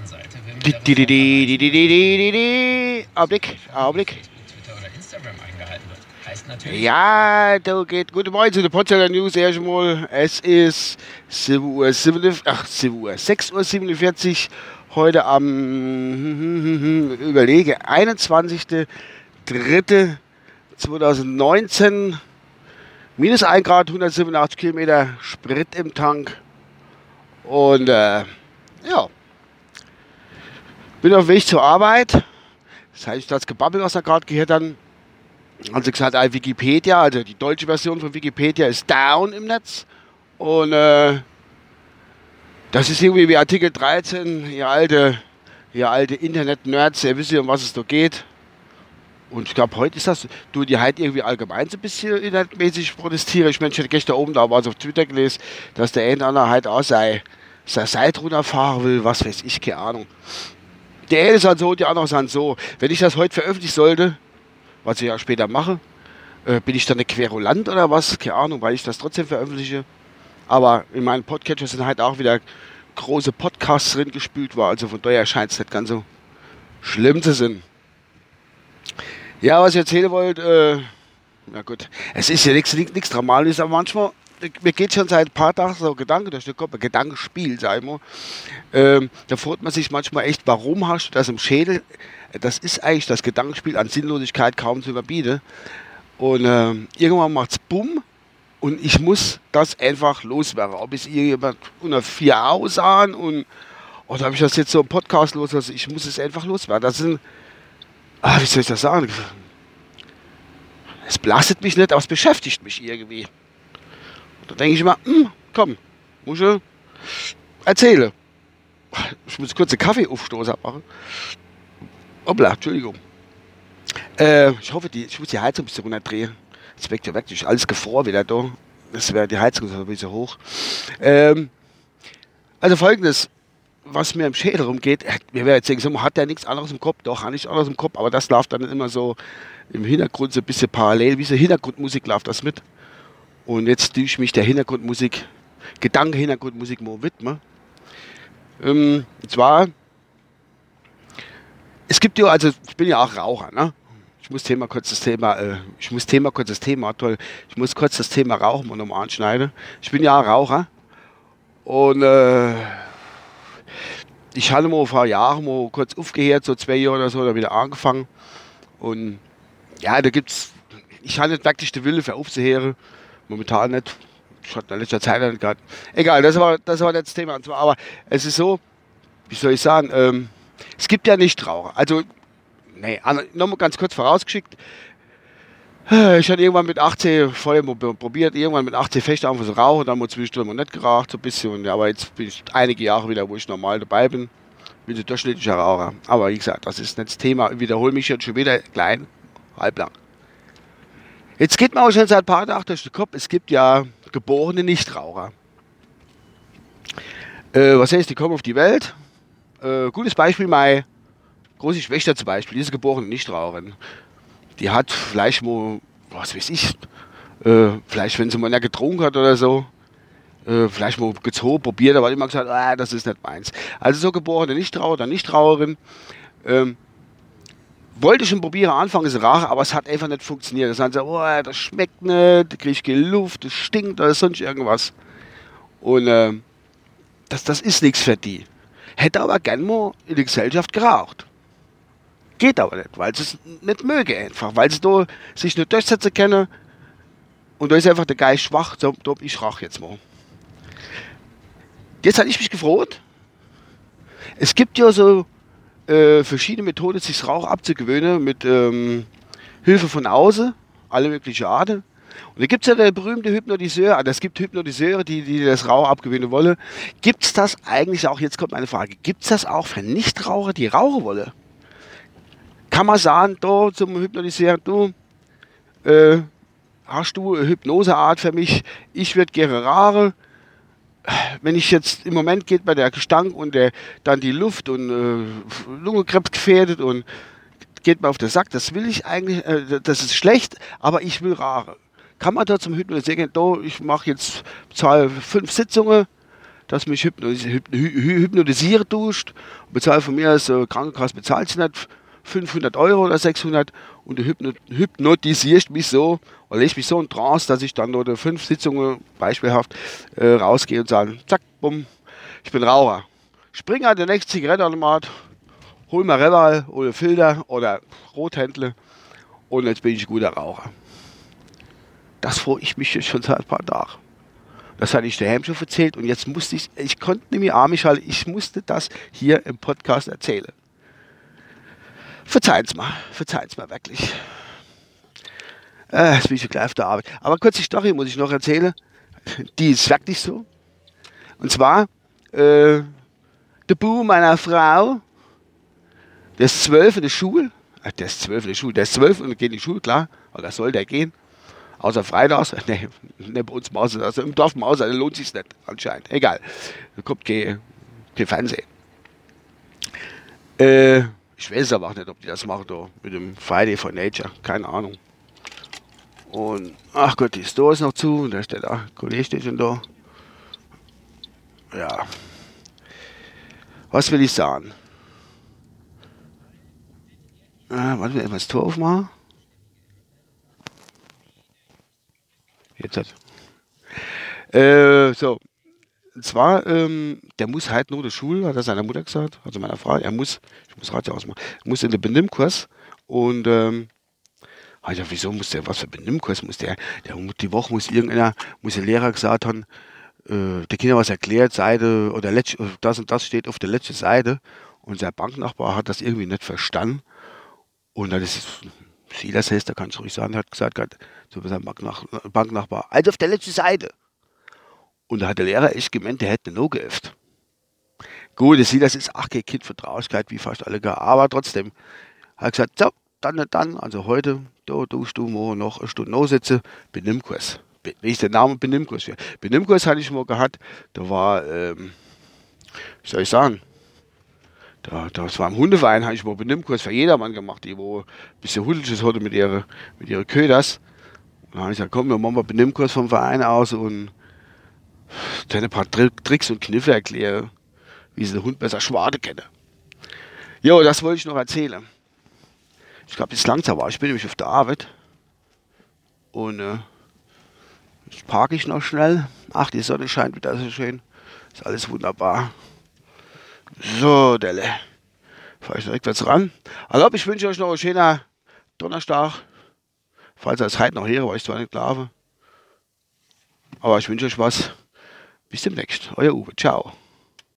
anderen Seite. Augenblick, Augenblick. Facebook, Twitter oder Instagram eingehalten wird. Heißt natürlich, Ja, da geht. Guten Morgen zu der Potsdamer News erstmal. Es ist 7 Uhr, 7, ach, 7 Uhr, 6 Uhr 47. Heute am, überlege, 21.03.2019. Minus 1 Grad, 187 Kilometer Sprit im Tank. Und, äh. Bin auf dem Weg zur Arbeit. Das heißt, das Gebabbel, was da gerade gehört dann, also gesagt, äh, Wikipedia, also die deutsche Version von Wikipedia ist down im Netz. Und äh, das ist irgendwie wie Artikel 13, ihr alte, ihr alte Internet-Nerds, ihr wisst ja, um was es da geht. Und ich glaube, heute ist das, du, die halt irgendwie allgemein so ein bisschen internetmäßig protestiere. Ich meine, ich hatte gestern oben da was auf Twitter gelesen, dass der eine oder andere halt auch sei, sei Seite runterfahren will, was weiß ich, keine Ahnung. Der eine ist halt so, die anderen sind so. Wenn ich das heute veröffentlichen sollte, was ich ja später mache. Äh, bin ich dann eine Querulant oder was? Keine Ahnung, weil ich das trotzdem veröffentliche. Aber in meinen Podcatcher sind halt auch wieder große Podcasts drin gespült war. Also von daher scheint es nicht ganz so schlimm zu sein. Ja, was ich erzählen wollte, äh, na gut, es ist ja nichts Dramatisches, aber manchmal, mir geht schon seit ein paar Tagen so Gedanke durch den Kopf, ein Gedankenspiel, sag ich mal. Ähm, da fragt man sich manchmal echt, warum hast du das im Schädel? Das ist eigentlich das Gedankenspiel an Sinnlosigkeit kaum zu überbieten. Und ähm, irgendwann macht's bumm und ich muss das einfach loswerden. Ob es irgendjemand unter vier Augen sahen und oder habe ich das jetzt so im Podcast los? Also ich muss es einfach loswerden. Das sind, ah, wie soll ich das sagen? Es belastet mich nicht, aber es beschäftigt mich irgendwie. Da denke ich immer, hm, komm, muss ich erzähle. Ich muss kurz einen Kaffee aufstoßen machen. Hoppla, Entschuldigung. Äh, ich hoffe, die, ich muss die Heizung ein bisschen runterdrehen. Jetzt weckt ja wirklich alles gefroren wieder da. Das wäre die Heizung so ein bisschen hoch. Ähm, also folgendes, was mir im Schädel rumgeht, mir wäre jetzt denken, hat ja nichts anderes im Kopf, doch, hat nichts anderes im Kopf, aber das läuft dann immer so im Hintergrund so ein bisschen parallel, wie so Hintergrundmusik läuft das mit. Und jetzt tue ich mich der Hintergrundmusik, Gedanke Hintergrundmusik mal widmen. Ähm, und zwar, es gibt ja, also ich bin ja auch Raucher, ne? Ich muss Thema kurz das Thema, äh, ich muss Thema kurz das Thema, toll, ich muss kurz das Thema Rauchen mal nochmal anschneiden. Ich bin ja auch Raucher und äh, ich hatte mal vor Jahren mal kurz aufgehört, so zwei Jahre oder so, da wieder angefangen und ja, da gibt's, ich hatte wirklich den Wille für aufzuhören, momentan nicht. Ich hatte in letzter Zeit nicht gehabt. Egal, das war, das war das Thema. Aber es ist so, wie soll ich sagen, ähm, es gibt ja Nichtraucher. Also, nee, nochmal ganz kurz vorausgeschickt. Ich hatte irgendwann mit 18 vorher probiert, irgendwann mit 18 fest anfangen zu rauchen, dann mal zwischendurch mal nicht geraucht, so ein bisschen. Aber jetzt bin ich einige Jahre wieder, wo ich normal dabei bin. Bin ein durchschnittlicher Raucher. Aber wie gesagt, das ist nicht das Thema. Ich wiederhole mich jetzt schon wieder klein, halblang. Jetzt geht mir auch schon seit ein paar Tagen durch den Kopf, es gibt ja geborene Nichtraucher. Äh, was heißt, die kommen auf die Welt. Äh, gutes Beispiel, meine große Schwester zum Beispiel, diese geborene Nichtraucherin. Die hat vielleicht mal, was weiß ich, äh, vielleicht wenn sie mal nicht getrunken hat oder so, äh, vielleicht mal gezogen, probiert, aber immer gesagt, ah, das ist nicht meins. Also so geborene Nichtraucher oder Nichtraucherin, ähm, wollte schon probieren, anfangen zu rauchen, aber es hat einfach nicht funktioniert. Da sagen sie, oh, das schmeckt nicht, da kriege ich keine Luft, das stinkt oder sonst irgendwas. Und äh, das, das ist nichts für die. Hätte aber gern mal in der Gesellschaft geraucht. Geht aber nicht, weil sie es nicht mögen einfach, weil sie da sich nicht durchsetzen können. Und da ist einfach der Geist schwach, so, ich rauche jetzt mal. Jetzt hatte ich mich gefreut. Es gibt ja so äh, verschiedene Methoden, sich Rauch abzugewöhnen, mit ähm, Hilfe von außen, alle möglichen Arten. Und da gibt es ja der berühmte Hypnotiseur, also es gibt Hypnotiseure, die, die das Rauch abgewöhnen wollen. Gibt es das eigentlich auch, jetzt kommt meine Frage, gibt es das auch für Nichtraucher, die rauchen wollen? Kann man sagen, da zum Hypnotisieren, du, äh, hast du eine Hypnoseart für mich, ich würde gerne rauchen, wenn ich jetzt im Moment geht bei der Gestank und der, dann die Luft und äh, Lungenkrebs gefährdet und geht mir auf den Sack, das will ich eigentlich, äh, das ist schlecht, aber ich will rare. Kann man da zum Hypnotisieren, da, ich mache jetzt zahl fünf Sitzungen, dass mich hypnotisieren tust. Bezahle von mir als äh, Krankenkasse bezahlt sie nicht 500 Euro oder 600 und du hypnotisierst mich so oder legst mich so in Trance, dass ich dann oder fünf Sitzungen beispielhaft äh, rausgehe und sage, zack, bumm, ich bin Raucher. Spring an den nächsten Zigarettenautomat, hol mir Reval oder Filter oder Rothändle und jetzt bin ich ein guter Raucher. Das freue ich mich schon seit ein paar Tagen. Das hatte ich daheim schon erzählt und jetzt musste ich, ich konnte nämlich armisch halten, ich musste das hier im Podcast erzählen. Verzeihen's mal, verzeihen's mal wirklich. Äh, jetzt bin ich gleich auf der Arbeit. Aber kurze Story muss ich noch erzählen. Die ist wirklich so. Und zwar, äh, der Bub meiner Frau, der ist zwölf in der Schule. Ach, der ist zwölf in der Schule. Der ist zwölf und geht in die Schule, klar. Oder soll der gehen? Außer freitags. Nee, nicht bei uns Maus. Also im Dorf Maus, also lohnt sich nicht anscheinend. Egal. Da kommt kein, kein Fernsehen. Äh, ich weiß aber auch nicht, ob die das machen da mit dem Friday for Nature. Keine Ahnung. Und ach Gott, die Store ist noch zu. Und da steht da, Kollege steht schon da. Ja. Was will ich sagen? Äh, warte, wir das Tor aufmachen. Jetzt hat. Äh, so. Und zwar, ähm, der muss halt nur der Schule, hat er seiner Mutter gesagt, also meiner Frau, er muss, ich muss Radio ausmachen, muss in den Benimmkurs und ähm, also wieso muss der, was für Benimmkurs muss der, der die Woche muss irgendeiner, muss der Lehrer gesagt haben, äh, der Kinder was erklärt, Seite oder letzt, das und das steht auf der letzten Seite und der Banknachbar hat das irgendwie nicht verstanden und dann ist Silas heißt, da kann ich ruhig sagen, hat gesagt, so sein Banknach, Banknachbar, also auf der letzten Seite. Und da hat der Lehrer echt gemeint, der hätte No geöffnet. Gut, ich sehe, das ist ach kein Kind Vertraulichkeit, wie fast alle gar, aber trotzdem. Hat gesagt, so, dann und dann, also heute, da tust du morgen noch eine Stunde no sitze, Benimmkurs. Wie ist der Name Benimmkurs? Benimmkurs hatte ich mal gehabt, da war, ähm, wie soll ich sagen, da, das war im Hundeverein, habe ich mal Benimmkurs für jedermann gemacht, die wo ein bisschen Hudelsches hatte mit ihren mit ihre Köders. Und dann habe ich gesagt, komm, wir machen mal Benimmkurs vom Verein aus und dann ein paar Tricks und Kniffe erkläre, wie sie den Hund besser schwade kenne. Jo, das wollte ich noch erzählen. Ich glaube, jetzt langsam war. Ich bin nämlich auf der Arbeit. Und äh, jetzt parke ich noch schnell. Ach, die Sonne scheint wieder so schön. Ist alles wunderbar. So, Delle. Fahre ich jetzt ran. Also, ich wünsche euch noch einen schönen Donnerstag. Falls ihr es heute noch höre, weil ich zwar nicht glaube. Aber ich wünsche euch was. Bis demnächst. Euer Uwe. Ciao.